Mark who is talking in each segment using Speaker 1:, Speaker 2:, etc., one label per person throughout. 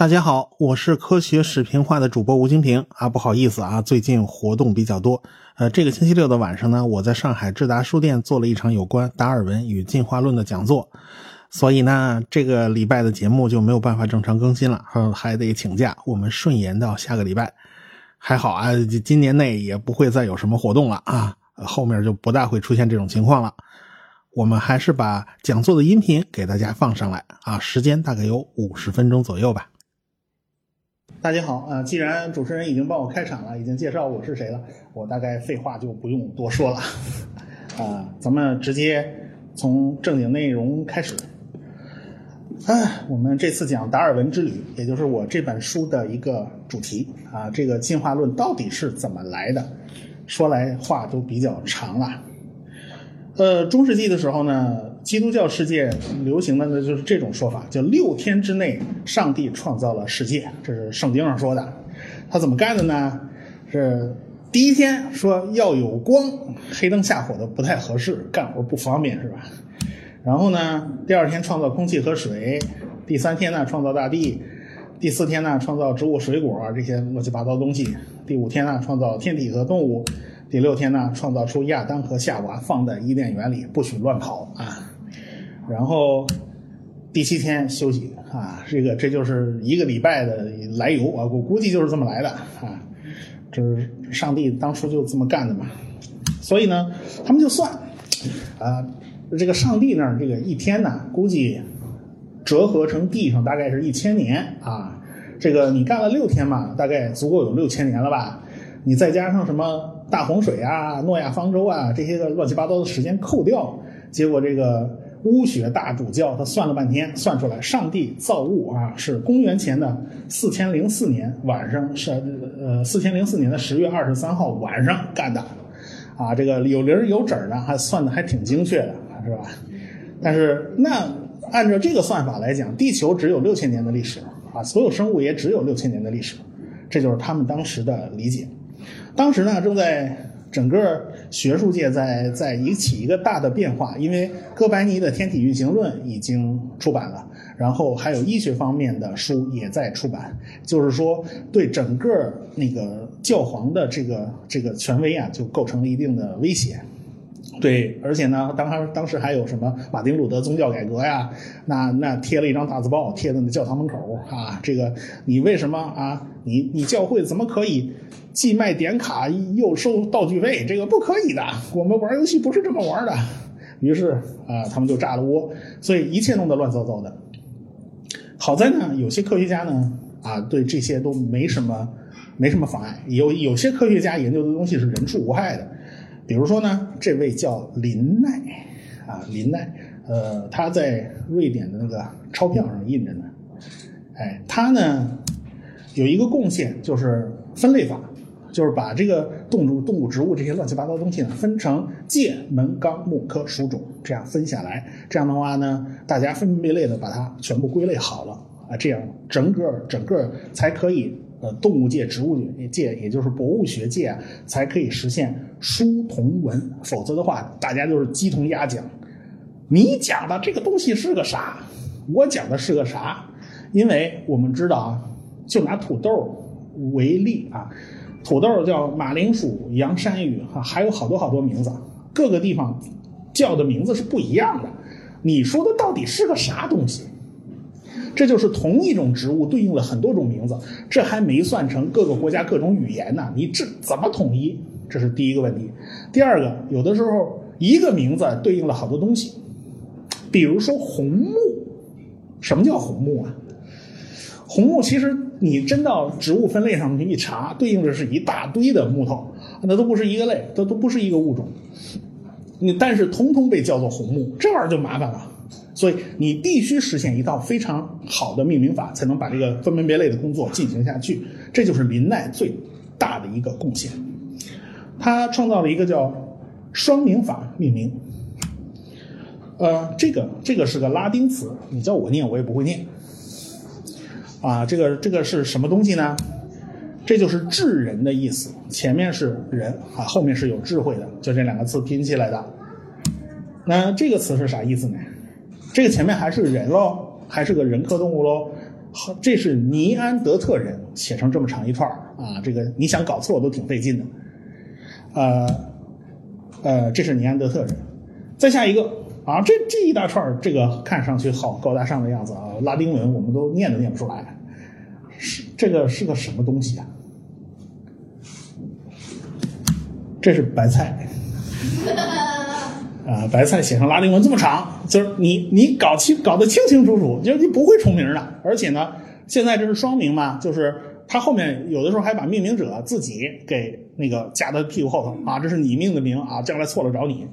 Speaker 1: 大家好，我是科学视频化的主播吴金平啊，不好意思啊，最近活动比较多。呃，这个星期六的晚上呢，我在上海智达书店做了一场有关达尔文与进化论的讲座，所以呢，这个礼拜的节目就没有办法正常更新了，还得请假。我们顺延到下个礼拜。还好啊，今年内也不会再有什么活动了啊，后面就不大会出现这种情况了。我们还是把讲座的音频给大家放上来啊，时间大概有五十分钟左右吧。大家好，呃，既然主持人已经帮我开场了，已经介绍我是谁了，我大概废话就不用多说了，啊，咱们直接从正经内容开始。哎，我们这次讲达尔文之旅，也就是我这本书的一个主题啊，这个进化论到底是怎么来的？说来话都比较长了。呃，中世纪的时候呢，基督教世界流行的呢就是这种说法，叫六天之内上帝创造了世界，这是圣经上说的。他怎么干的呢？是第一天说要有光，黑灯瞎火的不太合适，干活不方便，是吧？然后呢，第二天创造空气和水，第三天呢创造大地，第四天呢创造植物、水果这些乱七八糟东西，第五天呢创造天体和动物。第六天呢，创造出亚当和夏娃，放在伊甸园里，不许乱跑啊。然后第七天休息啊，这个这就是一个礼拜的来由啊，我估计就是这么来的啊。这是上帝当初就这么干的嘛。所以呢，他们就算啊，这个上帝那儿这个一天呢，估计折合成地上大概是一千年啊。这个你干了六天嘛，大概足够有六千年了吧？你再加上什么？大洪水啊，诺亚方舟啊，这些个乱七八糟的时间扣掉，结果这个巫学大主教他算了半天，算出来上帝造物啊是公元前的四千零四年晚上是呃四千零四年的十月二十三号晚上干的，啊这个有零有整的，还算的还挺精确的，是吧？但是那按照这个算法来讲，地球只有六千年的历史啊，所有生物也只有六千年的历史，这就是他们当时的理解。当时呢，正在整个学术界在在一起一个大的变化，因为哥白尼的天体运行论已经出版了，然后还有医学方面的书也在出版，就是说对整个那个教皇的这个这个权威啊，就构成了一定的威胁。对，而且呢，当时当时还有什么马丁路德宗教改革呀？那那贴了一张大字报，贴在那教堂门口啊。这个你为什么啊？你你教会怎么可以既卖点卡又收道具费？这个不可以的。我们玩游戏不是这么玩的。于是啊，他们就炸了窝，所以一切弄得乱糟糟的。好在呢，有些科学家呢啊，对这些都没什么没什么妨碍。有有些科学家研究的东西是人畜无害的。比如说呢，这位叫林奈，啊，林奈，呃，他在瑞典的那个钞票上印着呢，哎，他呢有一个贡献就是分类法，就是把这个动物、动物、植物这些乱七八糟东西呢分成界、门、纲、目、科、属、种，这样分下来，这样的话呢，大家分门别类的把它全部归类好了啊，这样整个整个才可以。呃，动物界、植物界，也就是博物学界啊，才可以实现书同文，否则的话，大家就是鸡同鸭讲。你讲的这个东西是个啥？我讲的是个啥？因为我们知道啊，就拿土豆为例啊，土豆叫马铃薯、洋山芋，哈，还有好多好多名字，各个地方叫的名字是不一样的。你说的到底是个啥东西？这就是同一种植物对应了很多种名字，这还没算成各个国家各种语言呢。你这怎么统一？这是第一个问题。第二个，有的时候一个名字对应了好多东西，比如说红木。什么叫红木啊？红木其实你真到植物分类上去一查，对应的是一大堆的木头，那都不是一个类，都都不是一个物种。你但是通通被叫做红木，这玩意儿就麻烦了。所以你必须实现一道非常好的命名法，才能把这个分门别类的工作进行下去。这就是林奈最大的一个贡献。他创造了一个叫双名法命名。呃，这个这个是个拉丁词，你叫我念我也不会念。啊，这个这个是什么东西呢？这就是智人的意思，前面是人啊，后面是有智慧的，就这两个字拼起来的。那这个词是啥意思呢？这个前面还是人喽，还是个人科动物喽，这是尼安德特人写成这么长一串啊，这个你想搞错都挺费劲的。呃呃，这是尼安德特人。再下一个啊，这这一大串这个看上去好高大上的样子啊，拉丁文我们都念都念不出来。是这个是个什么东西啊？这是白菜。啊，白菜写成拉丁文这么长，就是你你搞清搞得清清楚楚，就是你不会重名的。而且呢，现在这是双名嘛，就是他后面有的时候还把命名者自己给那个加到屁股后头啊，这是你命的名啊，将来错了找你。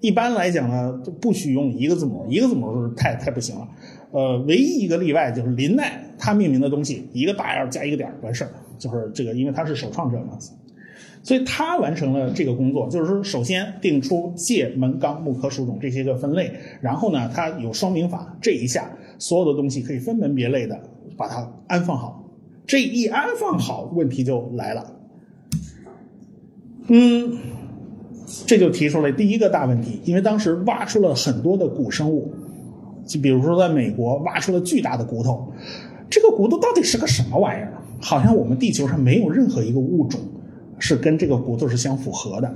Speaker 1: 一般来讲呢，就不许用一个字母，一个字母是太太不行了。呃，唯一一个例外就是林奈他命名的东西，一个大 L 加一个点完事儿，就是这个，因为他是首创者嘛。所以他完成了这个工作，就是说，首先定出界门纲目科属种这些个分类，然后呢，他有双名法，这一下所有的东西可以分门别类的把它安放好。这一安放好，问题就来了。嗯，这就提出了第一个大问题，因为当时挖出了很多的古生物，就比如说在美国挖出了巨大的骨头，这个骨头到底是个什么玩意儿？好像我们地球上没有任何一个物种。是跟这个骨头是相符合的，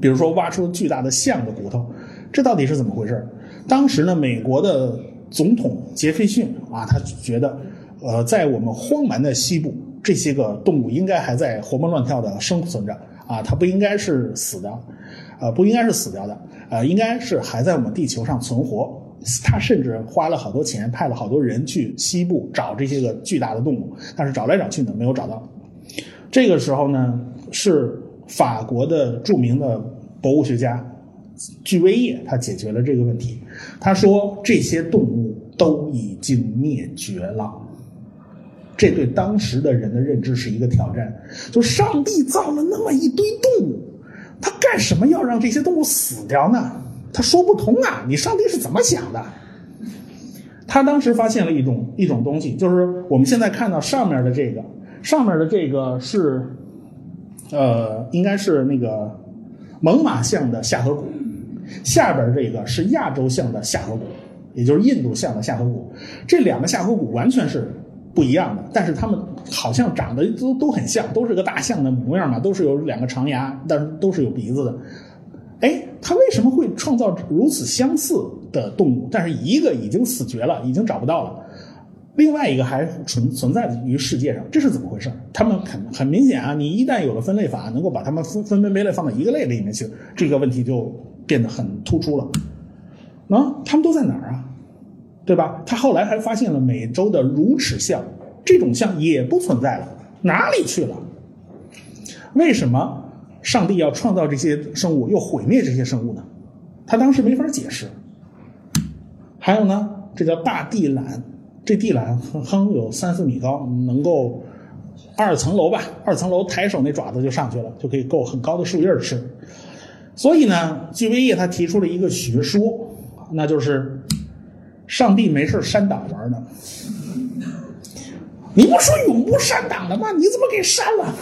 Speaker 1: 比如说挖出巨大的象的骨头，这到底是怎么回事？当时呢，美国的总统杰斐逊啊，他觉得，呃，在我们荒蛮的西部，这些个动物应该还在活蹦乱跳的生存着啊，它不应该是死的，呃，不应该是死掉的，呃，应该是还在我们地球上存活。他甚至花了好多钱，派了好多人去西部找这些个巨大的动物，但是找来找去呢，没有找到。这个时候呢，是法国的著名的博物学家居维叶，他解决了这个问题。他说这些动物都已经灭绝了，这对当时的人的认知是一个挑战。就上帝造了那么一堆动物，他干什么要让这些动物死掉呢？他说不通啊！你上帝是怎么想的？他当时发现了一种一种东西，就是我们现在看到上面的这个。上面的这个是，呃，应该是那个猛犸象的下颌骨，下边这个是亚洲象的下颌骨，也就是印度象的下颌骨。这两个下颌骨完全是不一样的，但是它们好像长得都都很像，都是个大象的模样嘛，都是有两个长牙，但是都是有鼻子的。哎，它为什么会创造如此相似的动物？但是一个已经死绝了，已经找不到了。另外一个还存存在于世界上，这是怎么回事？他们很很明显啊，你一旦有了分类法，能够把它们分分门别类放到一个类里面去，这个问题就变得很突出了。啊，他们都在哪儿啊？对吧？他后来还发现了美洲的乳齿象，这种象也不存在了，哪里去了？为什么上帝要创造这些生物，又毁灭这些生物呢？他当时没法解释。还有呢，这叫大地懒。这地懒哼哼有三四米高，能够二层楼吧？二层楼抬手那爪子就上去了，就可以够很高的树叶吃。所以呢，居维业他提出了一个学说，那就是上帝没事删档玩呢。你不说永不删档的吗？你怎么给删了？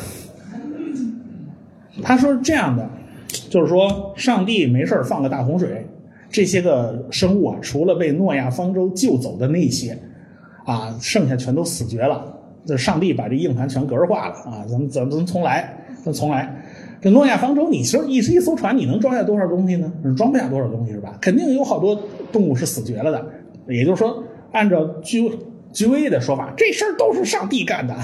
Speaker 1: 他说这样的，就是说上帝没事放个大洪水，这些个生物啊，除了被诺亚方舟救走的那些。啊，剩下全都死绝了。这上帝把这硬盘全格式化了啊！咱们咱们重来，咱重来。这诺亚方舟，你说一一艘船，你能装下多少东西呢？装不下多少东西是吧？肯定有好多动物是死绝了的。也就是说，按照居居威的说法，这事儿都是上帝干的。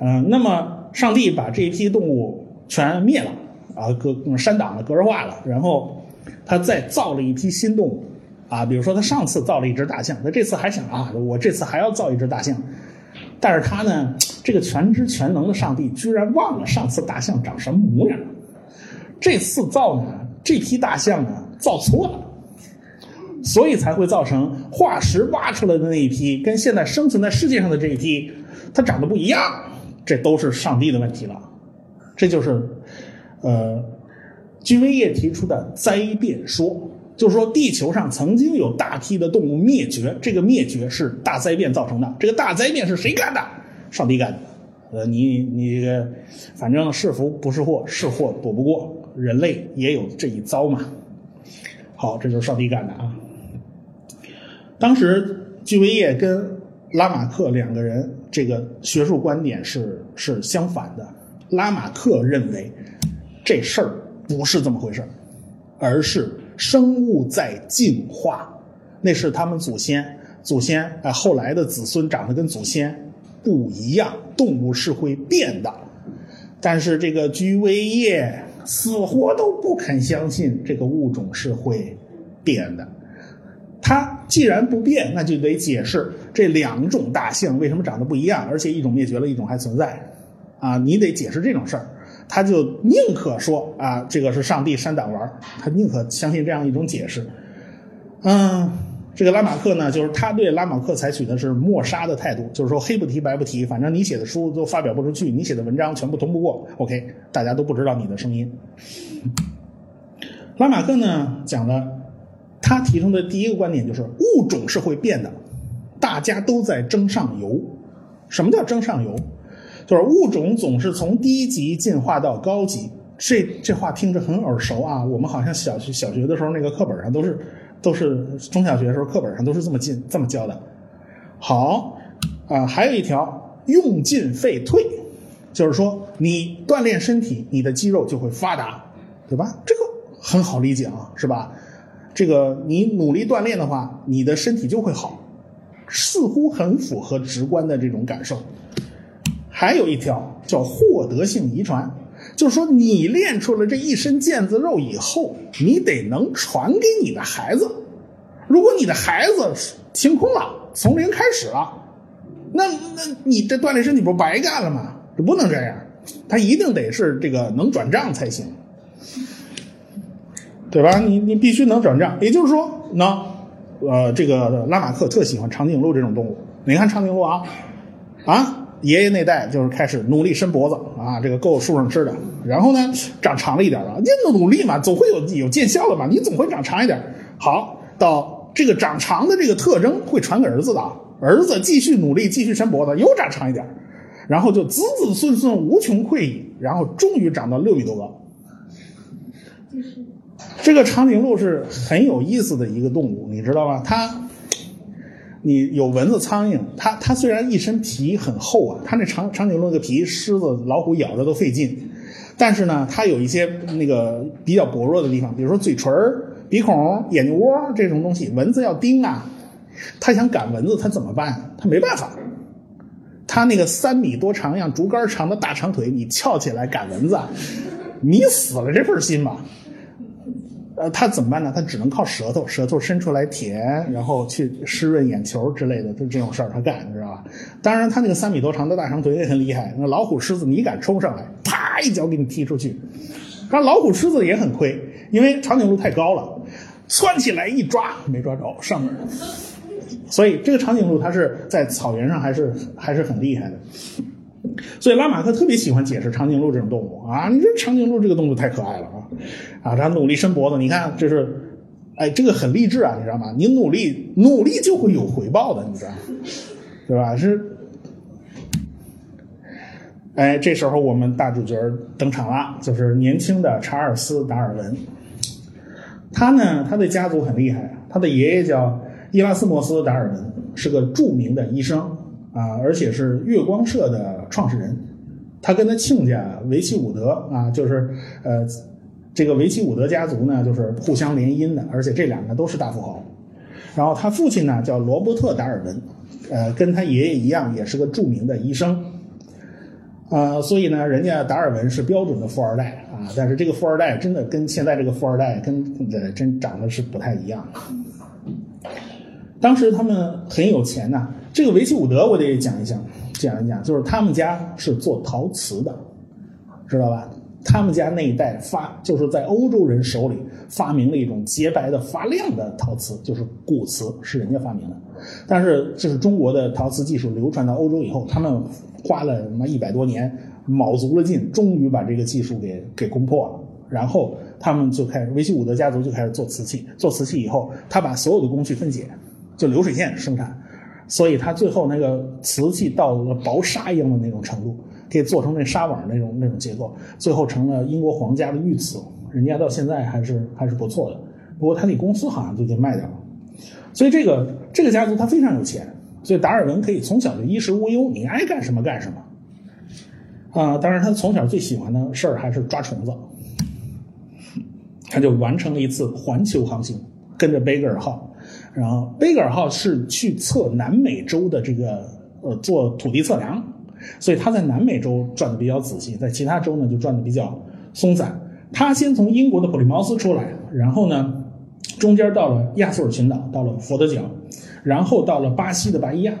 Speaker 1: 嗯，那么上帝把这一批动物全灭了啊，格删档了，格式化了，然后他再造了一批新动物。啊，比如说他上次造了一只大象，他这次还想啊，我这次还要造一只大象，但是他呢，这个全知全能的上帝居然忘了上次大象长什么模样，这次造呢，这批大象呢造错了，所以才会造成化石挖出来的那一批跟现在生存在世界上的这一批，它长得不一样，这都是上帝的问题了，这就是，呃，君威业提出的灾变说。就是说，地球上曾经有大批的动物灭绝，这个灭绝是大灾变造成的。这个大灾变是谁干的？上帝干的。呃，你你这个，反正是福不是祸，是祸躲不过。人类也有这一遭嘛。好，这就是上帝干的啊。当时居维叶跟拉马克两个人这个学术观点是是相反的。拉马克认为这事儿不是这么回事儿，而是生物在进化，那是他们祖先祖先啊、后来的子孙长得跟祖先不一样，动物是会变的。但是这个居维叶死活都不肯相信这个物种是会变的。它既然不变，那就得解释这两种大象为什么长得不一样，而且一种灭绝了，一种还存在。啊，你得解释这种事儿，他就宁可说啊，这个是上帝删档玩，他宁可相信这样一种解释。嗯，这个拉马克呢，就是他对拉马克采取的是默杀的态度，就是说黑不提白不提，反正你写的书都发表不出去，你写的文章全部通不过，OK，大家都不知道你的声音。拉马克呢讲的，他提出的第一个观点就是物种是会变的，大家都在争上游。什么叫争上游？就是物种总是从低级进化到高级。这这话听着很耳熟啊，我们好像小学小学的时候那个课本上都是都是中小学的时候课本上都是这么进这么教的。好啊，还有一条用进废退，就是说你锻炼身体，你的肌肉就会发达，对吧？这个很好理解啊，是吧？这个你努力锻炼的话，你的身体就会好，似乎很符合直观的这种感受。还有一条叫获得性遗传，就是说你练出了这一身腱子肉以后，你得能传给你的孩子。如果你的孩子清空了，从零开始了，那那你这锻炼身体不白干了吗？这不能这样，他一定得是这个能转账才行，对吧？你你必须能转账，也就是说，那呃，这个拉马克特喜欢长颈鹿这种动物。你看长颈鹿啊，啊。爷爷那代就是开始努力伸脖子啊，这个够树上吃的。然后呢，长长了一点了，你努力嘛，总会有有见效的嘛，你总会长长一点。好，到这个长长的这个特征会传给儿子的，儿子继续努力，继续伸脖子，又长长一点，然后就子子孙孙无穷匮矣，然后终于长到六米多高。这个长颈鹿是很有意思的一个动物，你知道吗？它。你有蚊子、苍蝇，它它虽然一身皮很厚啊，它那长长颈鹿的皮，狮子、老虎咬着都费劲，但是呢，它有一些那个比较薄弱的地方，比如说嘴唇、鼻孔、眼睛窝这种东西，蚊子要叮啊，它想赶蚊子，它怎么办？它没办法，它那个三米多长、像竹竿长的大长腿，你翘起来赶蚊子，你死了这份心吧。呃，他怎么办呢？他只能靠舌头，舌头伸出来舔，然后去湿润眼球之类的，就这种事儿他干，知道吧？当然，他那个三米多长的大长腿也很厉害。那老虎、狮子，你敢冲上来，啪一脚给你踢出去。但老虎、狮子也很亏，因为长颈鹿太高了，窜起来一抓没抓着上面。所以这个长颈鹿它是在草原上还是还是很厉害的。所以拉马克特别喜欢解释长颈鹿这种动物啊，你这长颈鹿这个动物太可爱了啊，啊，它努力伸脖子，你看这是，哎，这个很励志啊，你知道吗？你努力努力就会有回报的，你知道，对吧？是，哎，这时候我们大主角登场了，就是年轻的查尔斯·达尔文。他呢，他的家族很厉害，他的爷爷叫伊拉斯莫斯·达尔文，是个著名的医生啊，而且是月光社的创始人。他跟他亲家维奇伍德啊，就是呃，这个维奇伍德家族呢，就是互相联姻的，而且这两个都是大富豪。然后他父亲呢叫罗伯特·达尔文，呃，跟他爷爷一样，也是个著名的医生。呃，所以呢，人家达尔文是标准的富二代啊，但是这个富二代真的跟现在这个富二代跟呃真长得是不太一样。当时他们很有钱呐，这个维奇伍德我得讲一讲，讲一讲，就是他们家是做陶瓷的，知道吧？他们家那一代发就是在欧洲人手里发明了一种洁白的发亮的陶瓷，就是古瓷，是人家发明的。但是就是中国的陶瓷技术流传到欧洲以后，他们花了他妈一百多年，卯足了劲，终于把这个技术给给攻破了。然后他们就开始维希伍德家族就开始做瓷器，做瓷器以后，他把所有的工序分解，就流水线生产，所以他最后那个瓷器到了薄纱一样的那种程度。可以做成那纱网那种那种结构，最后成了英国皇家的御瓷，人家到现在还是还是不错的。不过他那公司好像最近卖掉了，所以这个这个家族他非常有钱所以达尔文可以从小就衣食无忧，你爱干什么干什么。啊，当然他从小最喜欢的事儿还是抓虫子，他就完成了一次环球航行，跟着贝格尔号，然后贝格尔号是去测南美洲的这个呃做土地测量，所以他在南美洲转的比较仔细，在其他州呢就转的比较松散。他先从英国的普利茅斯出来，然后呢中间到了亚速尔群岛，到了佛得角，然后到了巴西的巴伊亚。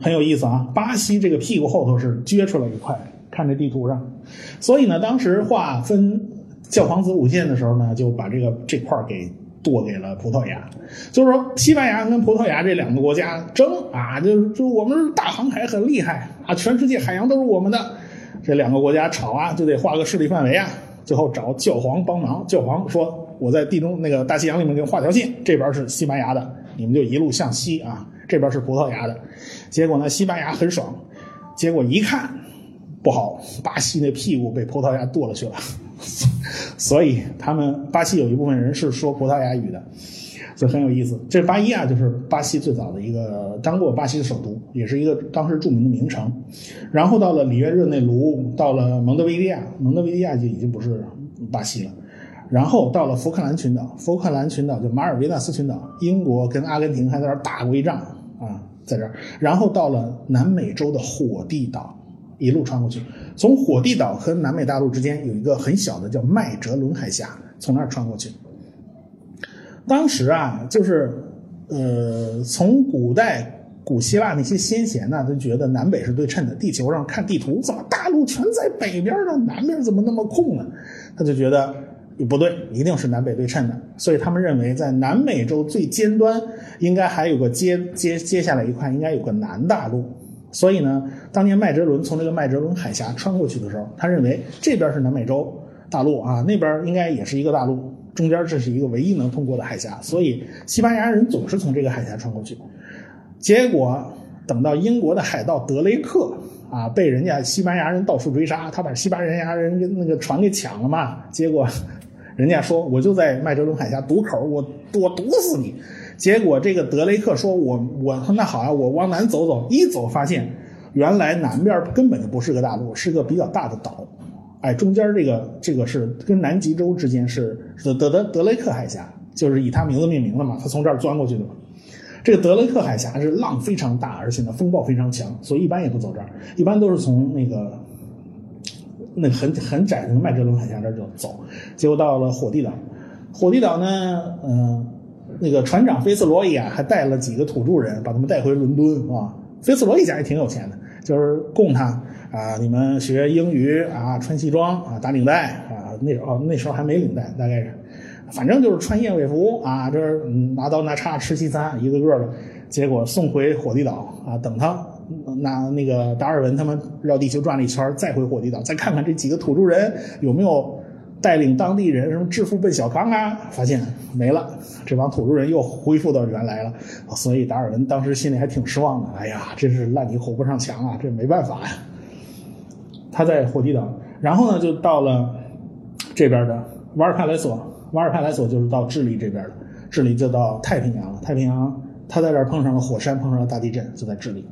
Speaker 1: 很有意思啊！巴西这个屁股后头是撅出来一块，看这地图上，所以呢，当时划分教皇子午线的时候呢，就把这个这块给剁给了葡萄牙，就是说西班牙跟葡萄牙这两个国家争啊，就就我们大航海很厉害啊，全世界海洋都是我们的，这两个国家吵啊，就得画个势力范围啊，最后找教皇帮忙，教皇说我在地中那个大西洋里面给你画条线，这边是西班牙的，你们就一路向西啊，这边是葡萄牙的。结果呢，西班牙很爽，结果一看不好，巴西那屁股被葡萄牙剁了去了，所以他们巴西有一部分人是说葡萄牙语的，所以很有意思。这巴伊亚就是巴西最早的一个当过巴西的首都，也是一个当时著名的名城。然后到了里约热内卢，到了蒙德维利亚，蒙德维利亚就已经不是巴西了。然后到了福克兰群岛，福克兰群岛就马尔维纳斯群岛，英国跟阿根廷还在那打过一仗啊。在这儿，然后到了南美洲的火地岛，一路穿过去。从火地岛和南美大陆之间有一个很小的叫麦哲伦海峡，从那儿穿过去。当时啊，就是呃，从古代古希腊那些先贤呢，都觉得南北是对称的。地球上看地图，怎么大陆全在北边呢？南边怎么那么空呢？他就觉得。不对，一定是南北对称的，所以他们认为在南美洲最尖端应该还有个接接接下来一块，应该有个南大陆。所以呢，当年麦哲伦从这个麦哲伦海峡穿过去的时候，他认为这边是南美洲大陆啊，那边应该也是一个大陆，中间这是一个唯一能通过的海峡，所以西班牙人总是从这个海峡穿过去。结果等到英国的海盗德雷克啊被人家西班牙人到处追杀，他把西班牙人那个船给抢了嘛，结果。人家说我就在麦哲伦海峡堵口，我我堵死你。结果这个德雷克说，我我那好啊，我往南走走，一走发现原来南边根本就不是个大陆，是个比较大的岛。哎，中间这个这个是跟南极洲之间是德德德德雷克海峡，就是以他名字命名的嘛，他从这儿钻过去的嘛。这个德雷克海峡是浪非常大，而且呢风暴非常强，所以一般也不走这儿，一般都是从那个。那很很窄的麦哲伦海峡这儿就走，结果到了火地岛。火地岛呢，嗯，那个船长菲斯罗伊啊，还带了几个土著人，把他们带回伦敦啊。菲斯罗伊家也挺有钱的，就是供他啊，你们学英语啊，穿西装啊，打领带啊。那哦那时候还没领带，大概是，反正就是穿燕尾服啊，这拿刀拿叉吃西餐，一个个的。结果送回火地岛啊，等他。那那个达尔文他们绕地球转了一圈，再回火地岛，再看看这几个土著人有没有带领当地人什么致富奔小康啊？发现没了，这帮土著人又恢复到原来了。所以达尔文当时心里还挺失望的。哎呀，真是烂泥扶不上墙啊，这没办法呀。他在火地岛，然后呢就到了这边的瓦尔帕莱索，瓦尔帕莱索就是到智利这边的，智利就到太平洋了。太平洋他在这儿碰上了火山，碰上了大地震，就在智利。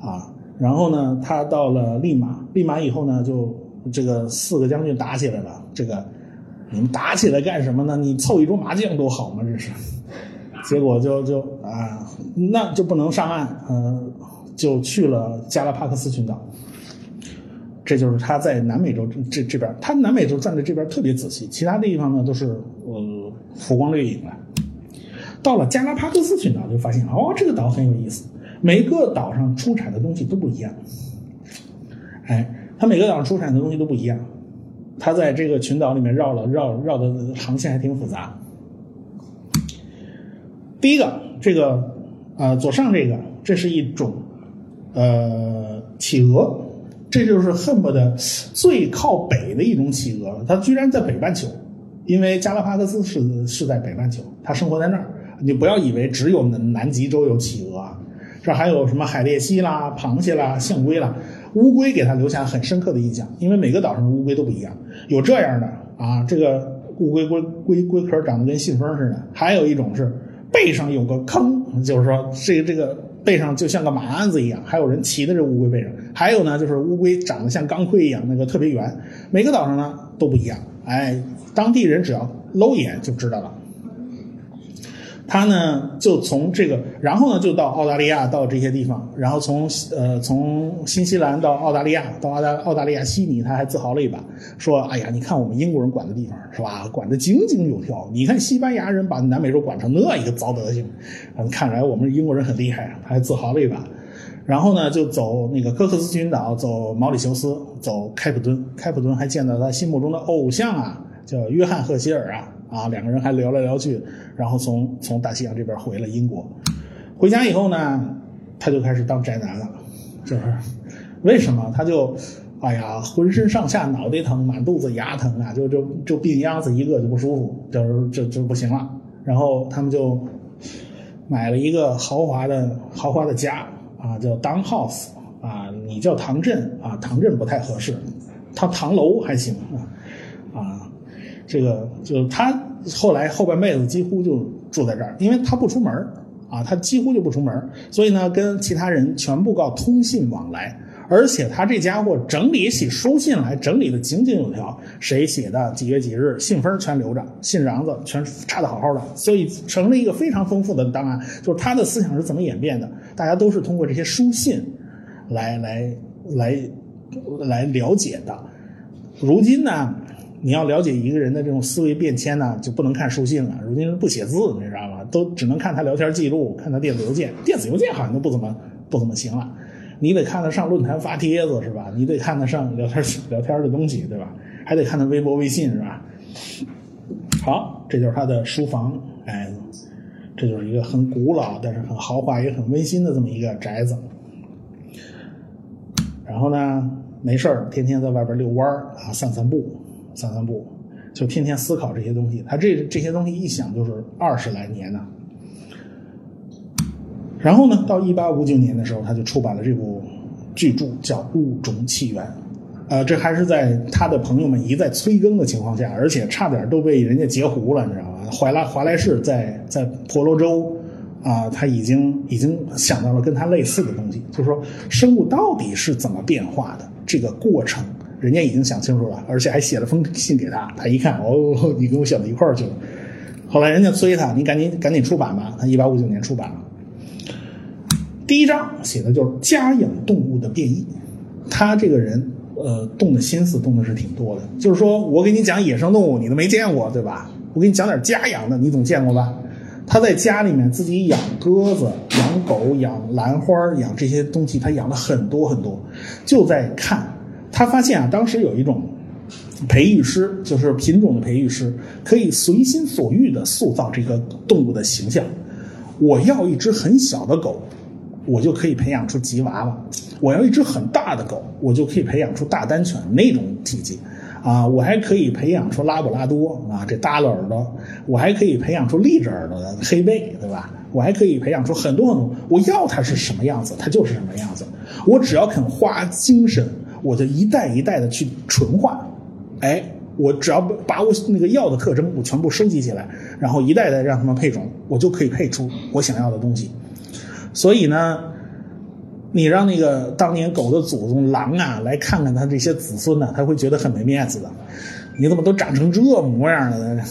Speaker 1: 啊，然后呢，他到了利马，利马以后呢，就这个四个将军打起来了。这个你们打起来干什么呢？你凑一桌麻将多好吗，这是。结果就就啊，那就不能上岸，嗯，就去了加拉帕克斯群岛。这就是他在南美洲这这边，他南美洲站在这边特别仔细，其他地方呢都是呃浮光掠影的。到了加拉帕克斯群岛，就发现哦，这个岛很有意思。每个岛上出产的东西都不一样，哎，它每个岛上出产的东西都不一样。它在这个群岛里面绕了绕绕的航线还挺复杂。第一个，这个呃左上这个，这是一种呃企鹅，这就是恨不得最靠北的一种企鹅，它居然在北半球，因为加拉帕戈斯是是在北半球，它生活在那儿。你不要以为只有南南极洲有企鹅。这还有什么海鬣蜥啦、螃蟹啦、象龟啦，乌龟给他留下很深刻的印象，因为每个岛上的乌龟都不一样。有这样的啊，这个乌龟龟龟龟壳长得跟信封似的；还有一种是背上有个坑，就是说这个这个背上就像个马鞍子一样，还有人骑在这乌龟背上。还有呢，就是乌龟长得像钢盔一样，那个特别圆。每个岛上呢都不一样，哎，当地人只要搂一眼就知道了。他呢，就从这个，然后呢，就到澳大利亚，到这些地方，然后从呃，从新西兰到澳大利亚，到澳大澳大利亚悉尼，他还自豪了一把，说：“哎呀，你看我们英国人管的地方是吧？管得井井有条。你看西班牙人把南美洲管成那一个糟德行，嗯看来我们英国人很厉害。”他还自豪了一把，然后呢，就走那个科克斯群岛，走毛里求斯，走开普敦，开普敦还见到他心目中的偶像啊，叫约翰赫歇尔啊。啊，两个人还聊来聊去，然后从从大西洋这边回了英国。回家以后呢，他就开始当宅男了，就是为什么？他就哎呀，浑身上下脑袋疼，满肚子牙疼啊，就就就病秧子一个就不舒服，就是就就不行了。然后他们就买了一个豪华的豪华的家啊，叫 Down House 啊，你叫唐镇啊，唐镇不太合适，他唐楼还行啊。这个就他后来后半辈子几乎就住在这儿，因为他不出门啊，他几乎就不出门所以呢，跟其他人全部靠通信往来。而且他这家伙整理起书信来，整理的井井有条，谁写的，几月几日，信封全留着，信瓤子全插的好好的，所以成了一个非常丰富的档案。就是他的思想是怎么演变的，大家都是通过这些书信来来来来了解的。如今呢？你要了解一个人的这种思维变迁呢，就不能看书信了。如今人不写字，你知道吗？都只能看他聊天记录，看他电子邮件。电子邮件好像都不怎么不怎么行了。你得看得上论坛发帖子是吧？你得看得上聊天聊天的东西对吧？还得看他微博微信是吧？好，这就是他的书房，哎，这就是一个很古老但是很豪华也很温馨的这么一个宅子。然后呢，没事儿，天天在外边遛弯啊，散散步。散散步，就天天思考这些东西。他这这些东西一想就是二十来年呢。然后呢，到一八五九年的时候，他就出版了这部巨著，叫《物种起源》。呃，这还是在他的朋友们一再催更的情况下，而且差点都被人家截胡了，你知道吗？怀拉华莱士在在婆罗洲啊，他已经已经想到了跟他类似的东西，就是说生物到底是怎么变化的这个过程。人家已经想清楚了，而且还写了封信给他。他一看，哦，你跟我想到一块儿去了。后来人家催他，你赶紧赶紧出版吧。他一八五九年出版了。第一章写的就是家养动物的变异。他这个人，呃，动的心思动的是挺多的。就是说我给你讲野生动物，你都没见过，对吧？我给你讲点家养的，你总见过吧？他在家里面自己养鸽子、养狗、养兰花、养这些东西，他养了很多很多，就在看。他发现啊，当时有一种培育师，就是品种的培育师，可以随心所欲地塑造这个动物的形象。我要一只很小的狗，我就可以培养出吉娃娃；我要一只很大的狗，我就可以培养出大丹犬那种体积。啊，我还可以培养出拉布拉多啊，这耷拉耳朵；我还可以培养出立着耳朵的黑背，对吧？我还可以培养出很多很多。我要它是什么样子，它就是什么样子。我只要肯花精神。我就一代一代的去纯化，哎，我只要把我那个药的特征我全部收集起来，然后一代代让他们配种，我就可以配出我想要的东西。所以呢，你让那个当年狗的祖宗狼啊来看看他这些子孙呢，他会觉得很没面子的。你怎么都长成这模样了呢，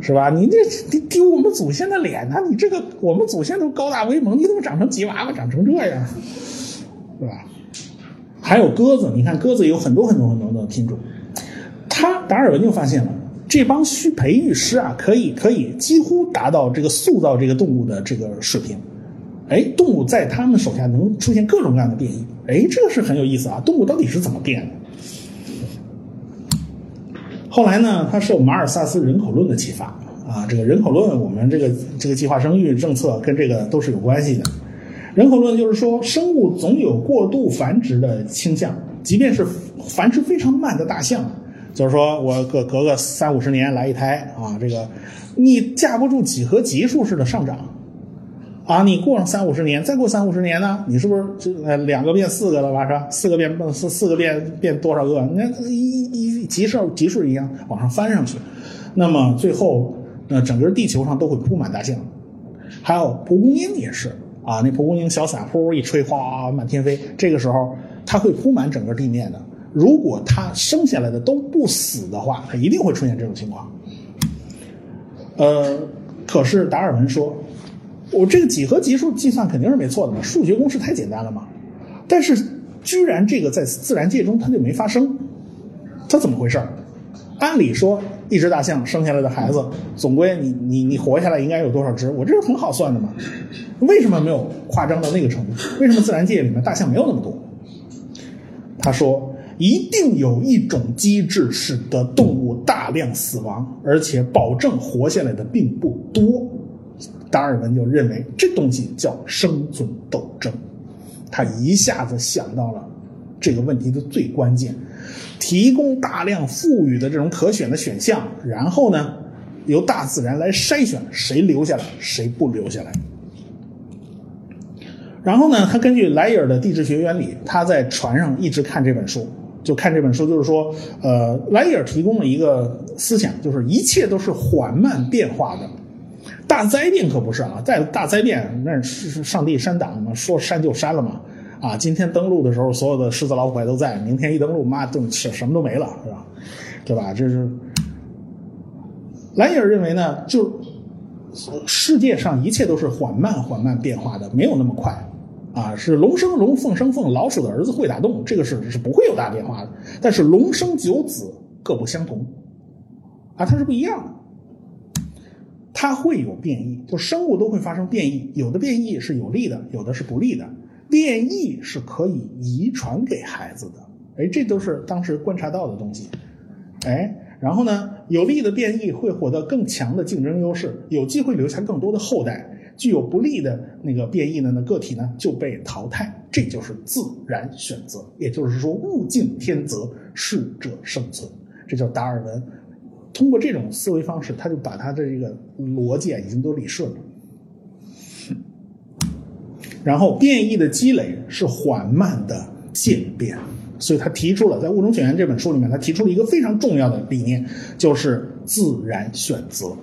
Speaker 1: 是吧？你这丢丢我们祖先的脸呢？你这个我们祖先都高大威猛，你怎么长成吉娃娃，长成这样，是吧？还有鸽子，你看鸽子有很多很多很多的品种。他达尔文就发现了，这帮需培育师啊，可以可以几乎达到这个塑造这个动物的这个水平。哎，动物在他们手下能出现各种各样的变异。哎，这个是很有意思啊！动物到底是怎么变的？后来呢，他受马尔萨斯人口论的启发啊，这个人口论，我们这个这个计划生育政策跟这个都是有关系的。人口论就是说，生物总有过度繁殖的倾向，即便是繁殖非常慢的大象，就是说我隔隔个三五十年来一胎啊，这个你架不住几何级数式的上涨啊，你过上三五十年，再过三五十年呢，你是不是就呃两个变四个了吧？是吧？四个变四四个变变多少个？你看一一级数级数一样往上翻上去，那么最后呃整个地球上都会铺满大象。还有蒲公英也是啊，那蒲公英小伞呼一吹，哗满天飞，这个时候它会铺满整个地面的。如果它生下来的都不死的话，它一定会出现这种情况。呃，可是达尔文说，我这个几何级数计算肯定是没错的嘛，数学公式太简单了嘛。但是居然这个在自然界中它就没发生，它怎么回事按理说，一只大象生下来的孩子，总归你你你活下来应该有多少只？我这是很好算的嘛。为什么没有夸张到那个程度？为什么自然界里面大象没有那么多？他说。一定有一种机制使得动物大量死亡，而且保证活下来的并不多。达尔文就认为这东西叫生存斗争。他一下子想到了这个问题的最关键：提供大量富裕的这种可选的选项，然后呢，由大自然来筛选谁留下来，谁不留下来。然后呢，他根据莱尔的地质学原理，他在船上一直看这本书。就看这本书，就是说，呃，莱尔提供了一个思想，就是一切都是缓慢变化的。大灾变可不是啊，在大灾变那是上帝删档嘛，说删就删了嘛。啊，今天登陆的时候，所有的狮子老虎还都在，明天一登陆，妈都什什么都没了，是吧？对吧？这是莱尔认为呢，就世界上一切都是缓慢缓慢变化的，没有那么快。啊，是龙生龙，凤生凤，老鼠的儿子会打洞，这个是是不会有大变化的。但是龙生九子各不相同，啊，它是不一样的，它会有变异，就生物都会发生变异，有的变异是有利的，有的是不利的。变异是可以遗传给孩子的，哎，这都是当时观察到的东西，哎，然后呢，有利的变异会获得更强的竞争优势，有机会留下更多的后代。具有不利的那个变异的那个体呢，就被淘汰，这就是自然选择。也就是说，物竞天择，适者生存。这叫达尔文。通过这种思维方式，他就把他的这个逻辑啊，已经都理顺了。然后，变异的积累是缓慢的渐变，所以他提出了在《物种起源》这本书里面，他提出了一个非常重要的理念，就是自然选择。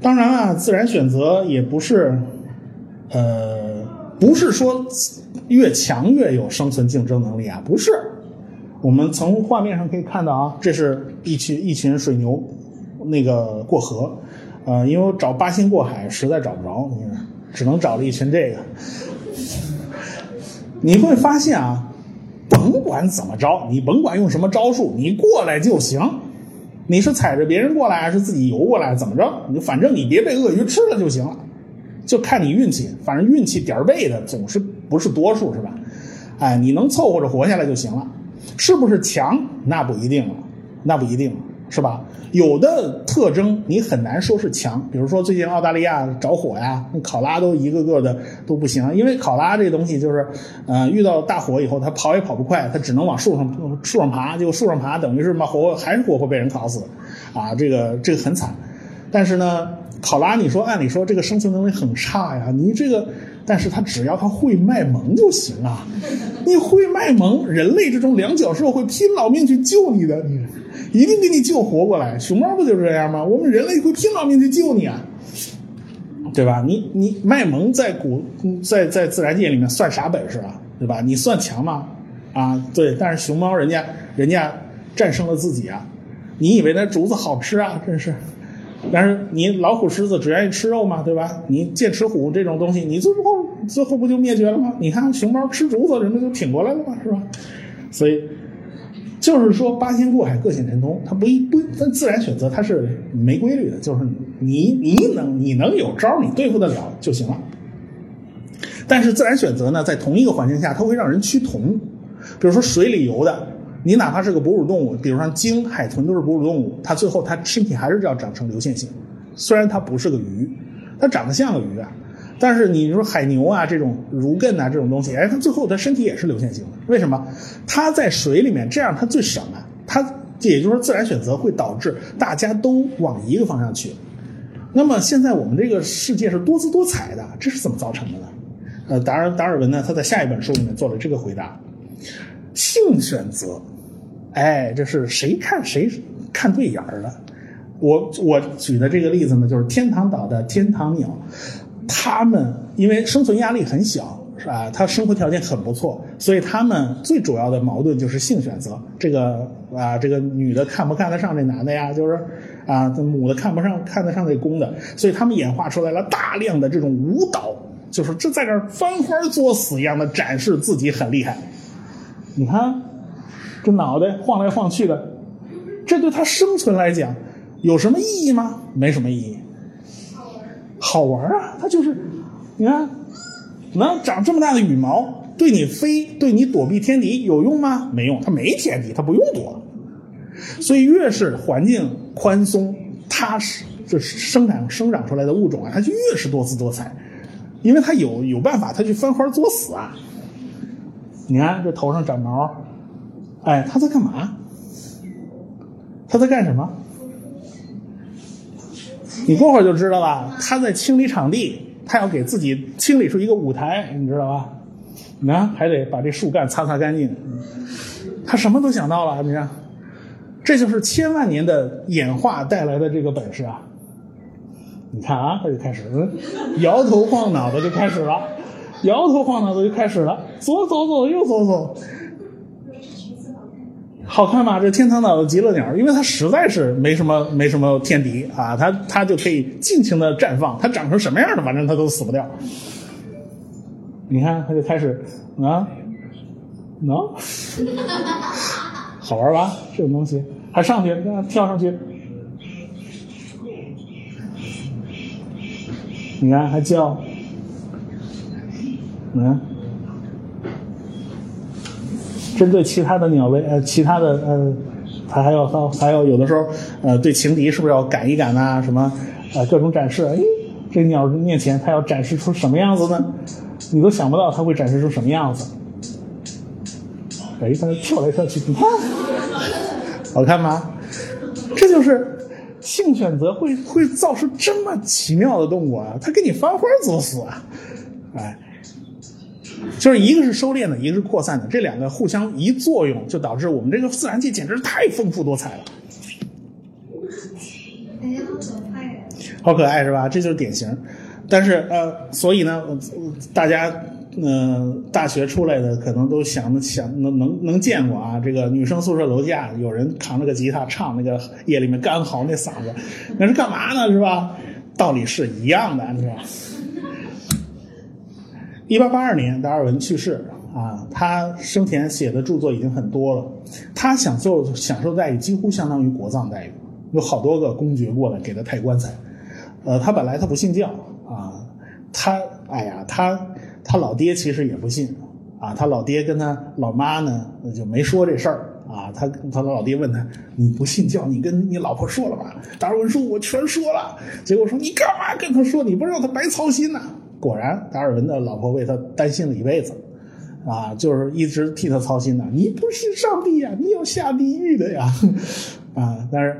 Speaker 1: 当然啊，自然选择也不是，呃，不是说越强越有生存竞争能力啊，不是。我们从画面上可以看到啊，这是一群一群水牛，那个过河，呃，因为我找八仙过海实在找不着，你看，只能找了一群这个。你会发现啊，甭管怎么着，你甭管用什么招数，你过来就行。你是踩着别人过来，还是自己游过来？怎么着？你反正你别被鳄鱼吃了就行了，就看你运气。反正运气点儿背的总是不是多数，是吧？哎，你能凑合着活下来就行了。是不是强？那不一定了，那不一定了。是吧？有的特征你很难说是强，比如说最近澳大利亚着火呀，那考拉都一个个的都不行，因为考拉这东西就是，呃，遇到大火以后它跑也跑不快，它只能往树上树上爬，结果树上爬等于是嘛活还是活活被人烤死，啊，这个这个很惨。但是呢，考拉你说按理说这个生存能力很差呀，你这个，但是它只要它会卖萌就行啊，你会卖萌，人类这种两脚兽会拼老命去救你的，你。一定给你救活过来，熊猫不就是这样吗？我们人类会拼老命去救你啊，对吧？你你卖萌在古在在自然界里面算啥本事啊？对吧？你算强吗？啊，对，但是熊猫人家人家战胜了自己啊！你以为那竹子好吃啊？真是，但是你老虎狮子只愿意吃肉嘛，对吧？你剑齿虎这种东西，你最后最后不就灭绝了吗？你看熊猫吃竹子，人家就挺过来了嘛，是吧？所以。就是说，八仙过海，各显神通。它不一不，但自然选择它是没规律的。就是你你能你能有招，你对付得了就行了。但是自然选择呢，在同一个环境下，它会让人趋同。比如说水里游的，你哪怕是个哺乳动物，比如说鲸、海豚都是哺乳动物，它最后它身体还是要长成流线型。虽然它不是个鱼，它长得像个鱼啊。但是你说海牛啊这种如艮啊这种东西，哎，它最后它身体也是流线型的，为什么？它在水里面这样它最省啊，它也就是说自然选择会导致大家都往一个方向去。那么现在我们这个世界是多姿多彩的，这是怎么造成的呢？呃，达尔达尔文呢，他在下一本书里面做了这个回答：性选择，哎，这是谁看谁看对眼儿了？我我举的这个例子呢，就是天堂岛的天堂鸟，它们因为生存压力很小，是吧？它生活条件很不错，所以它们最主要的矛盾就是性选择。这个啊，这个女的看不看得上这男的呀？就是啊，这母的看不上看得上这公的，所以他们演化出来了大量的这种舞蹈，就是这在这儿翻花作死一样的展示自己很厉害。你看，这脑袋晃来晃去的，这对它生存来讲。有什么意义吗？没什么意义。好玩啊！它就是，你看，能长这么大的羽毛，对你飞，对你躲避天敌有用吗？没用，它没天敌，它不用躲。所以越是环境宽松、踏实，这生长生长出来的物种啊，它就越是多姿多彩，因为它有有办法，它去翻花作死啊。你看这头上长毛，哎，他在干嘛？他在干什么？你过会儿就知道了，他在清理场地，他要给自己清理出一个舞台，你知道吧？你看，还得把这树干擦擦干净。他什么都想到了，你看，这就是千万年的演化带来的这个本事啊！你看啊，他就开始，嗯，摇头晃脑的就开始了，摇头晃脑的就开始了，左走走，右走走。好看吗？这天堂岛的极乐鸟，因为它实在是没什么没什么天敌啊，它它就可以尽情的绽放。它长成什么样的，反正它都死不掉。你看，它就开始啊，能，好玩吧？这种东西还上去，跳上去，你看还叫，嗯。针对其他的鸟类，呃，其他的，呃，它还要还还要有的时候，呃，对情敌是不是要赶一赶呐？什么，呃，各种展示。哎，这鸟面前它要展示出什么样子呢？你都想不到它会展示出什么样子。哎，它跳来跳去，你看，好看吗？这就是性选择会会造出这么奇妙的动物啊！它给你翻花作死啊！哎。就是一个是收敛的，一个是扩散的，这两个互相一作用，就导致我们这个自然界简直太丰富多彩了。好可爱是吧？这就是典型。但是呃，所以呢，大家嗯，大学出来的可能都想想能能能见过啊，这个女生宿舍楼下有人扛着个吉他唱那个夜里面干嚎那嗓子，那是干嘛呢？是吧？道理是一样的，是吧？一八八二年，达尔文去世啊。他生前写的著作已经很多了。他享受享受待遇几乎相当于国葬待遇，有好多个公爵过来给他抬棺材。呃，他本来他不信教啊，他哎呀，他他老爹其实也不信啊。他老爹跟他老妈呢就没说这事儿啊。他他的老爹问他：“你不信教，你跟你老婆说了吧？”达尔文说：“我全说了。”结果说：“你干嘛跟他说？你不让他白操心呐？”果然，达尔文的老婆为他担心了一辈子，啊，就是一直替他操心的。你不信上帝呀，你要下地狱的呀，啊，但是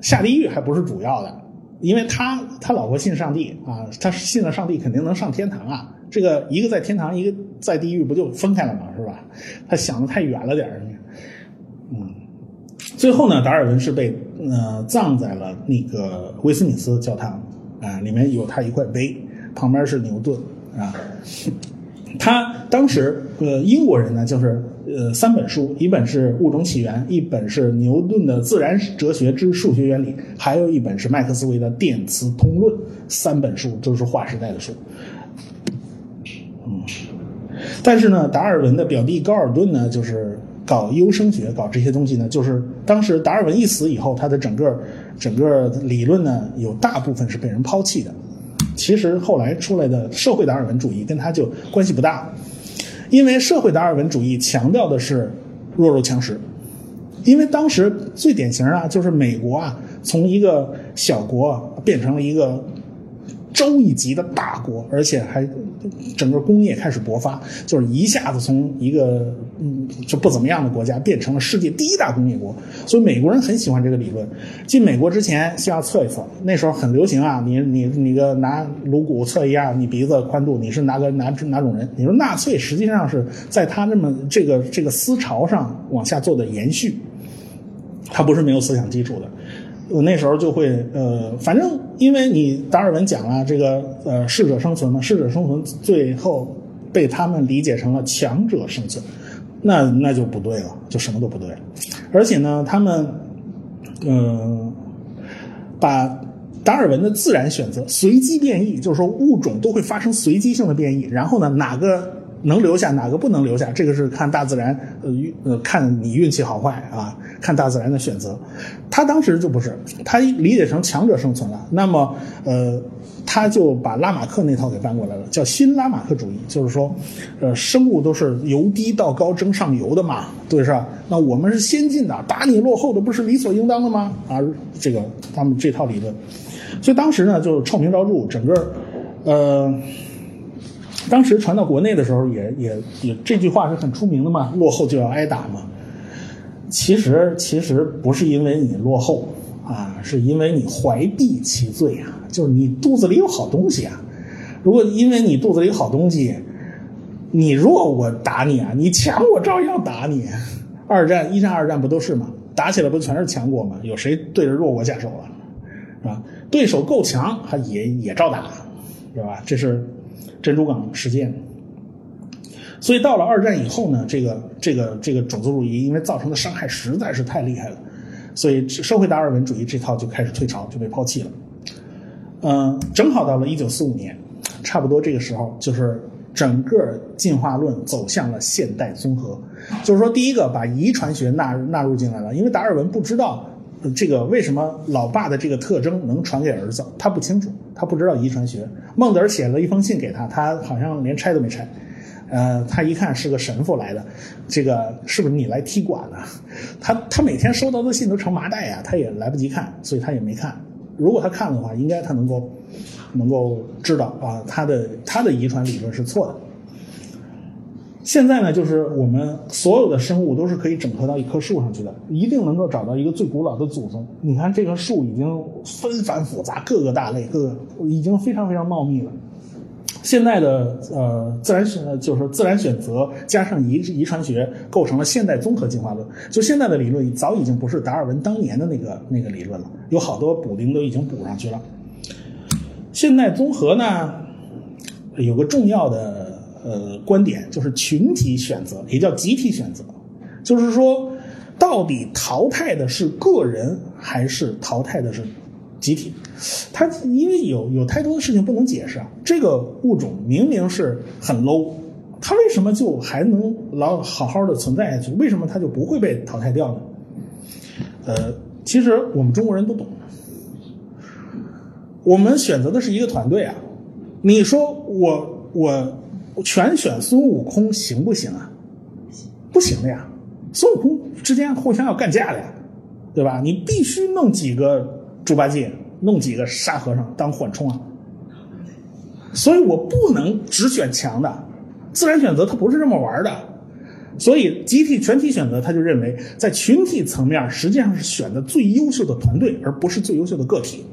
Speaker 1: 下地狱还不是主要的，因为他他老婆信上帝啊，他信了上帝肯定能上天堂啊。这个一个在天堂，一个在地狱，不就分开了吗？是吧？他想的太远了点，嗯。最后呢，达尔文是被呃葬在了那个威斯敏斯教堂啊，里面有他一块碑。旁边是牛顿啊，他当时呃英国人呢就是呃三本书，一本是《物种起源》，一本是牛顿的《自然哲学之数学原理》，还有一本是麦克斯韦的《电磁通论》，三本书都是划时代的书。嗯，但是呢，达尔文的表弟高尔顿呢，就是搞优生学，搞这些东西呢，就是当时达尔文一死以后，他的整个整个理论呢，有大部分是被人抛弃的。其实后来出来的社会达尔文主义跟他就关系不大，因为社会达尔文主义强调的是弱肉强食，因为当时最典型啊，就是美国啊，从一个小国变成了一个。州一级的大国，而且还整个工业开始勃发，就是一下子从一个嗯就不怎么样的国家变成了世界第一大工业国。所以美国人很喜欢这个理论。进美国之前先要测一测，那时候很流行啊，你你你个拿颅骨测一下你鼻子宽度，你是哪个哪哪种人？你说纳粹实际上是在他那么这个这个思潮上往下做的延续，他不是没有思想基础的。我那时候就会呃，反正因为你达尔文讲了这个呃适者生存嘛，适者生存最后被他们理解成了强者生存，那那就不对了，就什么都不对了。而且呢，他们嗯、把达尔文的自然选择随机变异，就是说物种都会发生随机性的变异，然后呢哪个能留下，哪个不能留下，这个是看大自然呃呃看你运气好坏啊，看大自然的选择。他当时就不是，他理解成强者生存了，那么呃他就把拉马克那套给搬过来了，叫新拉马克主义，就是说呃生物都是由低到高争上游的嘛，对是吧？那我们是先进的，打你落后的不是理所应当的吗？啊，这个他们这套理论。所以当时呢，就臭名昭著，整个，呃，当时传到国内的时候也，也也这句话是很出名的嘛，落后就要挨打嘛。其实其实不是因为你落后啊，是因为你怀璧其罪啊，就是你肚子里有好东西啊。如果因为你肚子里有好东西，你弱我打你啊，你强我照样打你。二战、一战、二战不都是吗？打起来不全是强国吗？有谁对着弱国下手了？是吧？对手够强，还也也照打，是吧？这是珍珠港事件。所以到了二战以后呢，这个这个这个种族主义因为造成的伤害实在是太厉害了，所以社会达尔文主义这套就开始退潮，就被抛弃了。嗯，正好到了一九四五年，差不多这个时候，就是整个进化论走向了现代综合，就是说，第一个把遗传学纳入纳入进来了，因为达尔文不知道。这个为什么老爸的这个特征能传给儿子？他不清楚，他不知道遗传学。孟德尔写了一封信给他，他好像连拆都没拆。呃，他一看是个神父来的，这个是不是你来踢馆了？他他每天收到的信都成麻袋呀，他也来不及看，所以他也没看。如果他看的话，应该他能够能够知道啊，他的他的遗传理论是错的。现在呢，就是我们所有的生物都是可以整合到一棵树上去的，一定能够找到一个最古老的祖宗。你看这棵树已经纷繁复杂，各个大类，各个已经非常非常茂密了。现在的呃自然选就是自然选择加上遗遗传学，构成了现代综合进化论。就现在的理论早已经不是达尔文当年的那个那个理论了，有好多补丁都已经补上去了。现代综合呢，有个重要的。呃，观点就是群体选择，也叫集体选择，就是说，到底淘汰的是个人还是淘汰的是集体？它因为有有太多的事情不能解释啊。这个物种明明是很 low，它为什么就还能老好好的存在下去？为什么它就不会被淘汰掉呢？呃，其实我们中国人都懂，我们选择的是一个团队啊。你说我我。全选孙悟空行不行啊？不行的呀，孙悟空之间互相要干架的呀，对吧？你必须弄几个猪八戒，弄几个沙和尚当缓冲啊。所以我不能只选强的，自然选择它不是这么玩的。所以集体全体选择，他就认为在群体层面实际上是选的最优秀的团队，而不是最优秀的个体。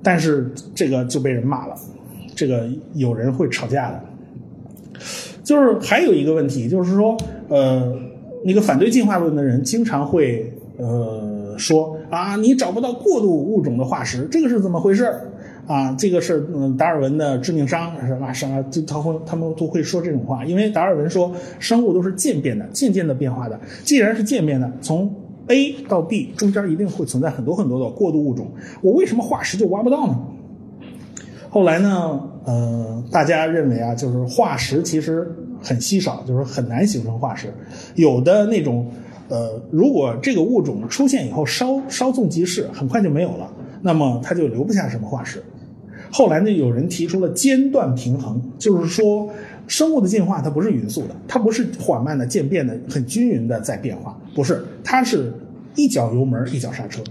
Speaker 1: 但是这个就被人骂了。这个有人会吵架的，就是还有一个问题，就是说，呃，那个反对进化论的人经常会呃说啊，你找不到过渡物种的化石，这个是怎么回事啊？这个是嗯达尔文的致命伤是吧？什么？就他会他们都会说这种话，因为达尔文说生物都是渐变的，渐渐的变化的。既然是渐变的，从 A 到 B 中间一定会存在很多很多的过渡物种，我为什么化石就挖不到呢？后来呢，呃，大家认为啊，就是化石其实很稀少，就是很难形成化石。有的那种，呃，如果这个物种出现以后稍稍纵即逝，很快就没有了，那么它就留不下什么化石。后来呢，有人提出了间断平衡，就是说，生物的进化它不是匀速的，它不是缓慢的渐变的、很均匀的在变化，不是，它是一脚油门一脚刹车。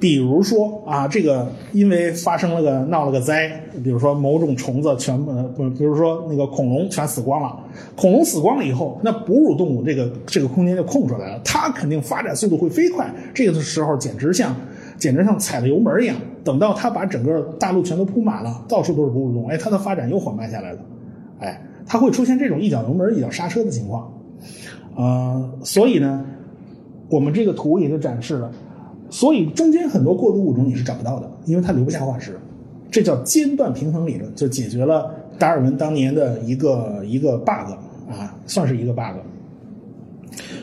Speaker 1: 比如说啊，这个因为发生了个闹了个灾，比如说某种虫子全部，不，比如说那个恐龙全死光了。恐龙死光了以后，那哺乳动物这个这个空间就空出来了，它肯定发展速度会飞快。这个时候简直像简直像踩了油门一样。等到它把整个大陆全都铺满了，到处都是哺乳动物，哎，它的发展又缓慢下来了。哎，它会出现这种一脚油门一脚刹车的情况。呃，所以呢，我们这个图也就展示了。所以中间很多过渡物种你是找不到的，因为它留不下化石。这叫间断平衡理论，就解决了达尔文当年的一个一个 bug 啊，算是一个 bug。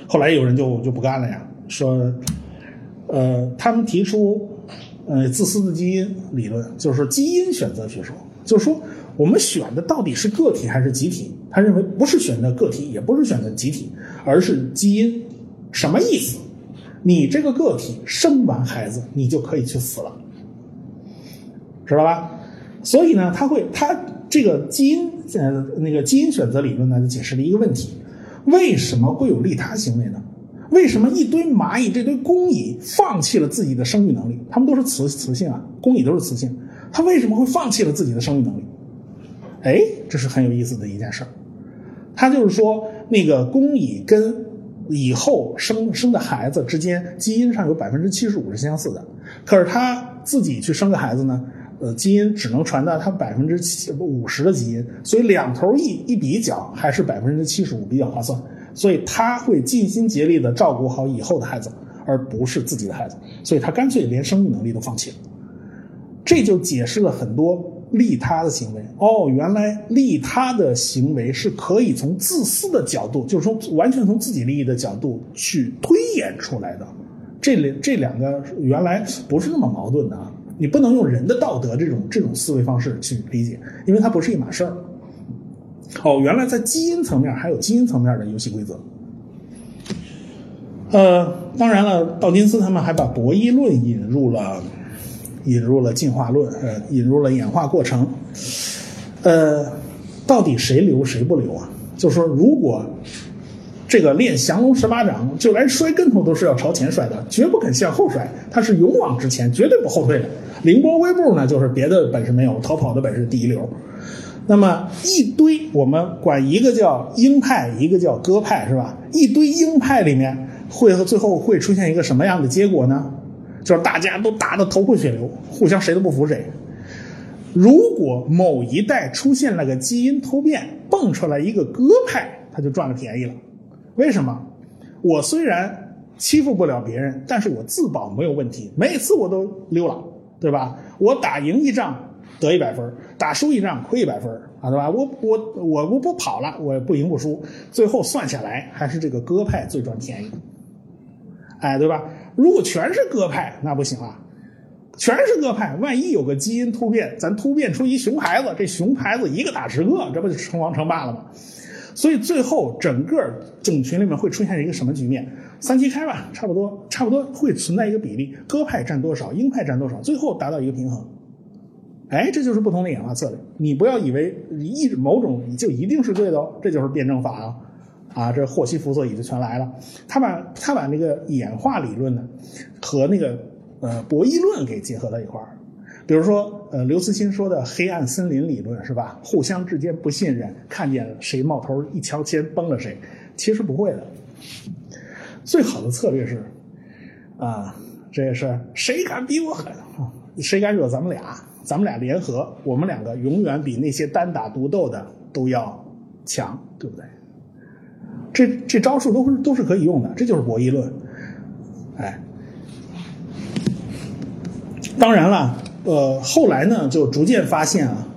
Speaker 1: 后来有人就就不干了呀，说，呃，他们提出，呃，自私的基因理论，就是基因选择学说，就是说我们选的到底是个体还是集体？他认为不是选择个体，也不是选择集体，而是基因。什么意思？你这个个体生完孩子，你就可以去死了，知道吧？所以呢，他会他这个基因呃那个基因选择理论呢，就解释了一个问题。为什么会有利他行为呢？为什么一堆蚂蚁这堆工蚁放弃了自己的生育能力？它们都是雌雌性啊，工蚁都是雌性，它为什么会放弃了自己的生育能力？哎，这是很有意思的一件事儿。它就是说，那个工蚁跟以后生生的孩子之间基因上有百分之七十五是相似的，可是他自己去生个孩子呢？呃，基因只能传到他百分之七五十的基因，所以两头一一比较，还是百分之七十五比较划算。所以他会尽心竭力的照顾好以后的孩子，而不是自己的孩子。所以他干脆连生育能力都放弃了。这就解释了很多利他的行为。哦，原来利他的行为是可以从自私的角度，就是说完全从自己利益的角度去推演出来的。这两这两个原来不是那么矛盾的啊。你不能用人的道德这种这种思维方式去理解，因为它不是一码事儿。哦，原来在基因层面还有基因层面的游戏规则。呃，当然了，道金斯他们还把博弈论引入了，引入了进化论，呃，引入了演化过程。呃，到底谁留谁不留啊？就说，如果这个练降龙十八掌，就连摔跟头都是要朝前摔的，绝不肯向后摔，他是勇往直前，绝对不后退的。凌波微步呢，就是别的本事没有，逃跑的本事第一流。那么一堆，我们管一个叫鹰派，一个叫鸽派，是吧？一堆鹰派里面，会和最后会出现一个什么样的结果呢？就是大家都打得头破血流，互相谁都不服谁。如果某一代出现了个基因突变，蹦出来一个鸽派，他就赚了便宜了。为什么？我虽然欺负不了别人，但是我自保没有问题，每次我都溜了。对吧？我打赢一仗得一百分，打输一仗亏一百分啊，对吧？我我我我不跑了，我不赢不输，最后算下来还是这个鸽派最赚便宜，哎，对吧？如果全是鸽派，那不行啊，全是鸽派，万一有个基因突变，咱突变出一熊孩子，这熊孩子一个打十个，这不就称王称霸了吗？所以最后整个种群里面会出现一个什么局面？三七开吧，差不多，差不多会存在一个比例，鸽派占多少，鹰派占多少，最后达到一个平衡。哎，这就是不同的演化策略。你不要以为一某种就一定是对的哦，这就是辩证法啊！啊，这霍希福所以就全来了。他把他把那个演化理论呢和那个呃博弈论给结合到一块儿。比如说，呃，刘慈欣说的黑暗森林理论是吧？互相之间不信任，看见谁冒头一枪先崩了谁，其实不会的。最好的策略是，啊，这也是谁敢比我狠，谁敢惹咱们俩，咱们俩联合，我们两个永远比那些单打独斗的都要强，对不对？这这招数都是都是可以用的，这就是博弈论。哎，当然了，呃，后来呢，就逐渐发现啊，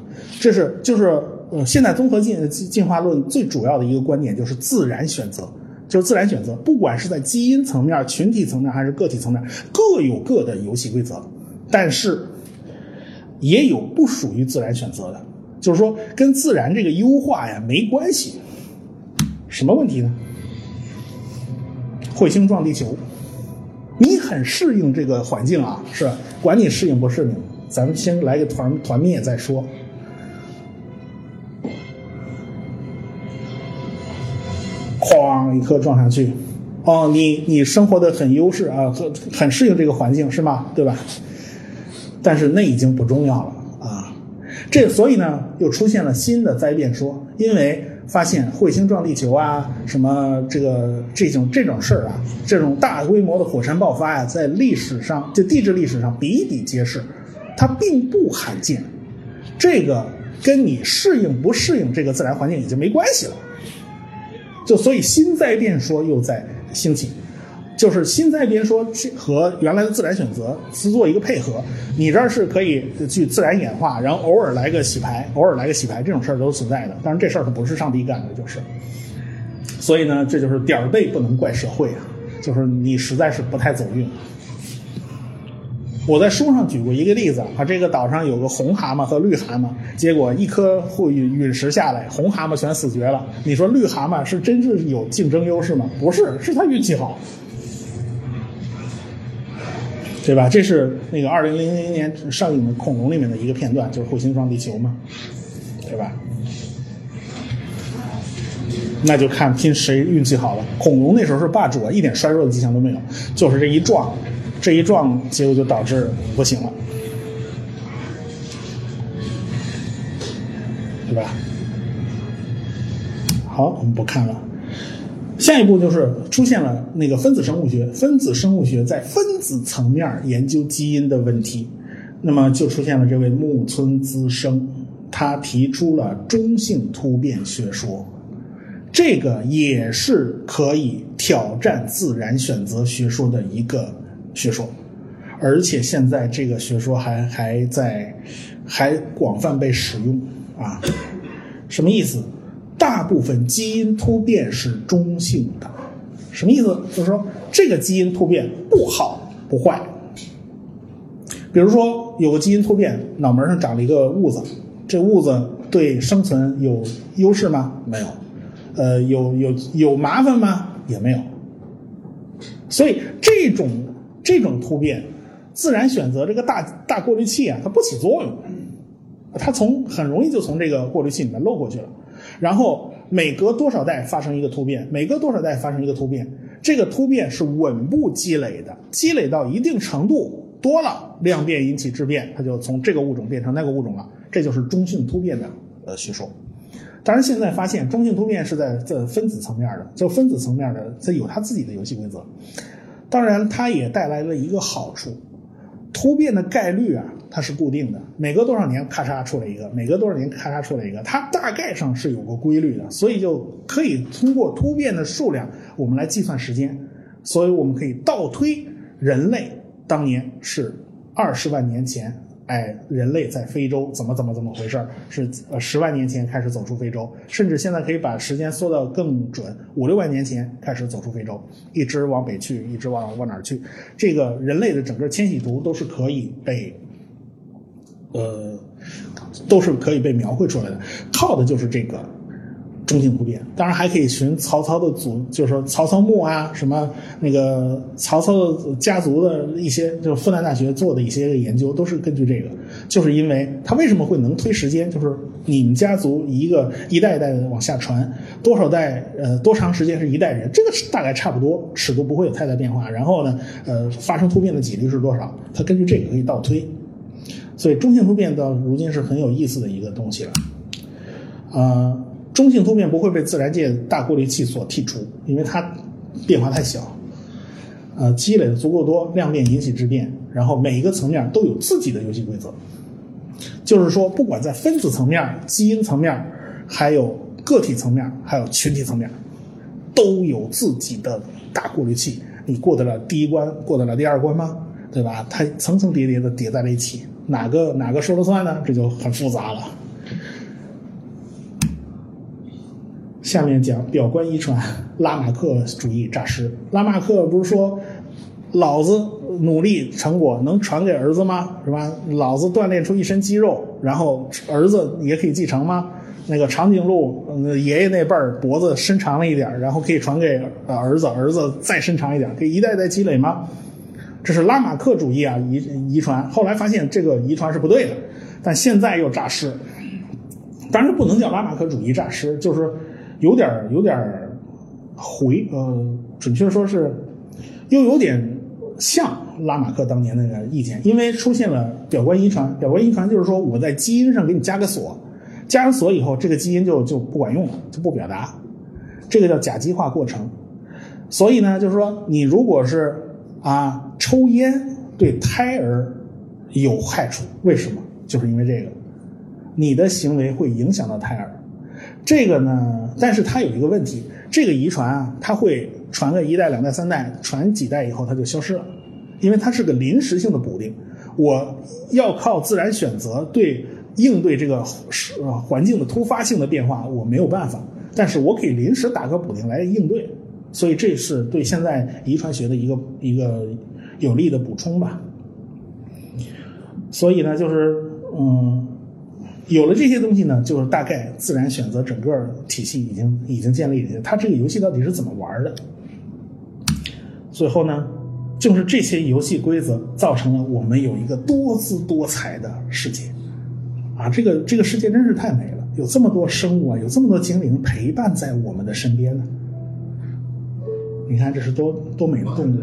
Speaker 1: 这是就是呃，现代综合进进化论最主要的一个观点就是自然选择。就是自然选择，不管是在基因层面、群体层面还是个体层面，各有各的游戏规则，但是也有不属于自然选择的，就是说跟自然这个优化呀没关系。什么问题呢？彗星撞地球，你很适应这个环境啊，是？管你适应不适应，咱们先来个团团灭再说。哐！一颗撞上去，哦，你你生活的很优势啊，很很适应这个环境是吗？对吧？但是那已经不重要了啊。这所以呢，又出现了新的灾变说，因为发现彗星撞地球啊，什么这个这种这种事儿啊，这种大规模的火山爆发呀，在历史上就地质历史上比比皆是，它并不罕见。这个跟你适应不适应这个自然环境已经没关系了。就所以新灾变说又在兴起，就是心在边说去和原来的自然选择是做一个配合，你这儿是可以去自然演化，然后偶尔来个洗牌，偶尔来个洗牌，这种事儿都存在的。但是这事儿可不是上帝干的，就是。所以呢，这就是点儿背不能怪社会啊，就是你实在是不太走运。我在书上举过一个例子啊，这个岛上有个红蛤蟆和绿蛤蟆，结果一颗陨陨石下来，红蛤蟆全死绝了。你说绿蛤蟆是真是有竞争优势吗？不是，是他运气好。对吧？这是那个二零零零年上映的《恐龙》里面的一个片段，就是彗星撞地球嘛，对吧？那就看拼谁运气好了。恐龙那时候是霸主啊，一点衰弱的迹象都没有，就是这一撞，这一撞，结果就导致不行了，对吧？好，我们不看了。下一步就是出现了那个分子生物学，分子生物学在分子层面研究基因的问题，那么就出现了这位木村资生，他提出了中性突变学说，这个也是可以挑战自然选择学说的一个学说，而且现在这个学说还还在还广泛被使用。啊，什么意思？大部分基因突变是中性的，什么意思？就是说这个基因突变不好不坏。比如说有个基因突变，脑门上长了一个痦子，这痦子对生存有优势吗？没有。呃，有有有麻烦吗？也没有。所以这种这种突变，自然选择这个大大过滤器啊，它不起作用，它从很容易就从这个过滤器里面漏过去了。然后每隔多少代发生一个突变，每隔多少代发生一个突变，这个突变是稳步积累的，积累到一定程度多了，量变引起质变，它就从这个物种变成那个物种了，这就是中性突变的呃叙述。当然现在发现中性突变是在在分子层面的，就分子层面的它有它自己的游戏规则。当然它也带来了一个好处，突变的概率啊。它是固定的，每隔多少年咔嚓出来一个，每隔多少年咔嚓出来一个，它大概上是有个规律的，所以就可以通过突变的数量，我们来计算时间，所以我们可以倒推人类当年是二十万年前。哎，人类在非洲怎么怎么怎么回事是呃十万年前开始走出非洲，甚至现在可以把时间缩到更准，五六万年前开始走出非洲，一直往北去，一直往往哪儿去？这个人类的整个迁徙图都是可以被。呃，都是可以被描绘出来的，靠的就是这个中性突变。当然还可以寻曹操的祖，就是说曹操墓啊，什么那个曹操的家族的一些，就是复旦大学做的一些研究，都是根据这个。就是因为他为什么会能推时间？就是你们家族一个一代一代的往下传，多少代呃多长时间是一代人？这个大概差不多，尺度不会有太大变化。然后呢，呃，发生突变的几率是多少？他根据这个可以倒推。所以中性突变到如今是很有意思的一个东西了，啊，中性突变不会被自然界大过滤器所剔除，因为它变化太小，呃，积累的足够多，量变引起质变，然后每一个层面都有自己的游戏规则，就是说，不管在分子层面、基因层面，还有个体层面，还有群体层面，都有自己的大过滤器。你过得了第一关，过得了第二关吗？对吧？它层层叠叠的叠在了一起。哪个哪个说了算呢？这就很复杂了。下面讲表观遗传，拉马克主义诈尸。拉马克不是说，老子努力成果能传给儿子吗？是吧？老子锻炼出一身肌肉，然后儿子也可以继承吗？那个长颈鹿爷爷那辈脖子伸长了一点，然后可以传给儿子，儿子再伸长一点，可以一代代积累吗？这是拉马克主义啊，遗遗传。后来发现这个遗传是不对的，但现在又诈尸。当然不能叫拉马克主义诈尸，就是有点有点回呃，准确说是又有点像拉马克当年那个意见，因为出现了表观遗传。表观遗传就是说我在基因上给你加个锁，加上锁以后，这个基因就就不管用了，就不表达。这个叫甲基化过程。所以呢，就是说你如果是啊。抽烟对胎儿有害处，为什么？就是因为这个，你的行为会影响到胎儿。这个呢，但是它有一个问题，这个遗传啊，它会传个一代、两代、三代，传几代以后它就消失了，因为它是个临时性的补丁，我要靠自然选择对应对这个呃环境的突发性的变化，我没有办法，但是我可以临时打个补丁来应对，所以这是对现在遗传学的一个一个有力的补充吧。所以呢，就是嗯。有了这些东西呢，就是大概自然选择整个体系已经已经建立了。它这个游戏到底是怎么玩的？最后呢，就是这些游戏规则造成了我们有一个多姿多彩的世界啊！这个这个世界真是太美了，有这么多生物啊，有这么多精灵陪伴在我们的身边呢。你看，这是多多美的动物。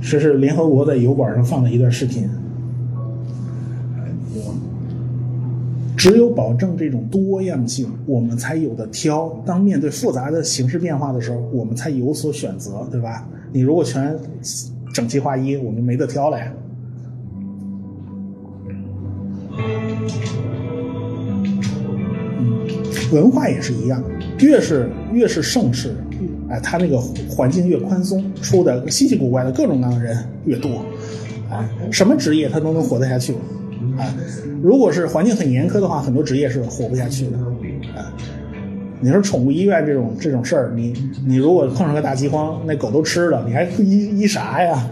Speaker 1: 这是联合国在油管上放的一段视频。只有保证这种多样性，我们才有的挑。当面对复杂的形势变化的时候，我们才有所选择，对吧？你如果全整齐划一，我们就没得挑了呀。嗯文化也是一样，越是越是盛世，哎，它那个环境越宽松，出的稀奇古怪的各种各样的人越多，哎，什么职业他都能活得下去。啊，如果是环境很严苛的话，很多职业是活不下去的。啊，你说宠物医院这种这种事儿，你你如果碰上个大饥荒，那狗都吃了，你还医医啥呀？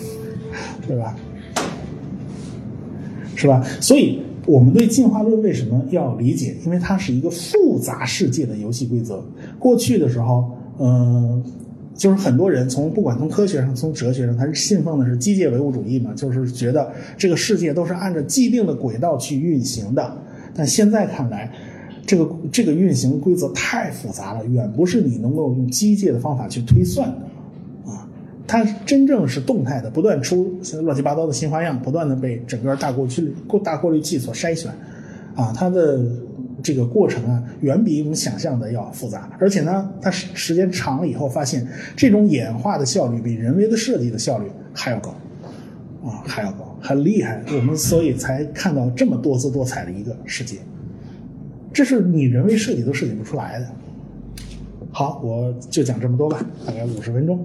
Speaker 1: 对吧？是吧？所以我们对进化论为什么要理解？因为它是一个复杂世界的游戏规则。过去的时候，嗯。就是很多人从不管从科学上从哲学上，他是信奉的是机械唯物主义嘛，就是觉得这个世界都是按照既定的轨道去运行的。但现在看来，这个这个运行规则太复杂了，远不是你能够用机械的方法去推算的！它真正是动态的，不断出乱七八糟的新花样，不断的被整个大过滤大过滤器所筛选啊，它的。这个过程啊，远比我们想象的要复杂，而且呢，它时时间长了以后，发现这种演化的效率比人为的设计的效率还要高，啊，还要高，很厉害。我们所以才看到这么多姿多彩的一个世界，这是你人为设计都设计不出来的。好，我就讲这么多吧，大概五十分钟。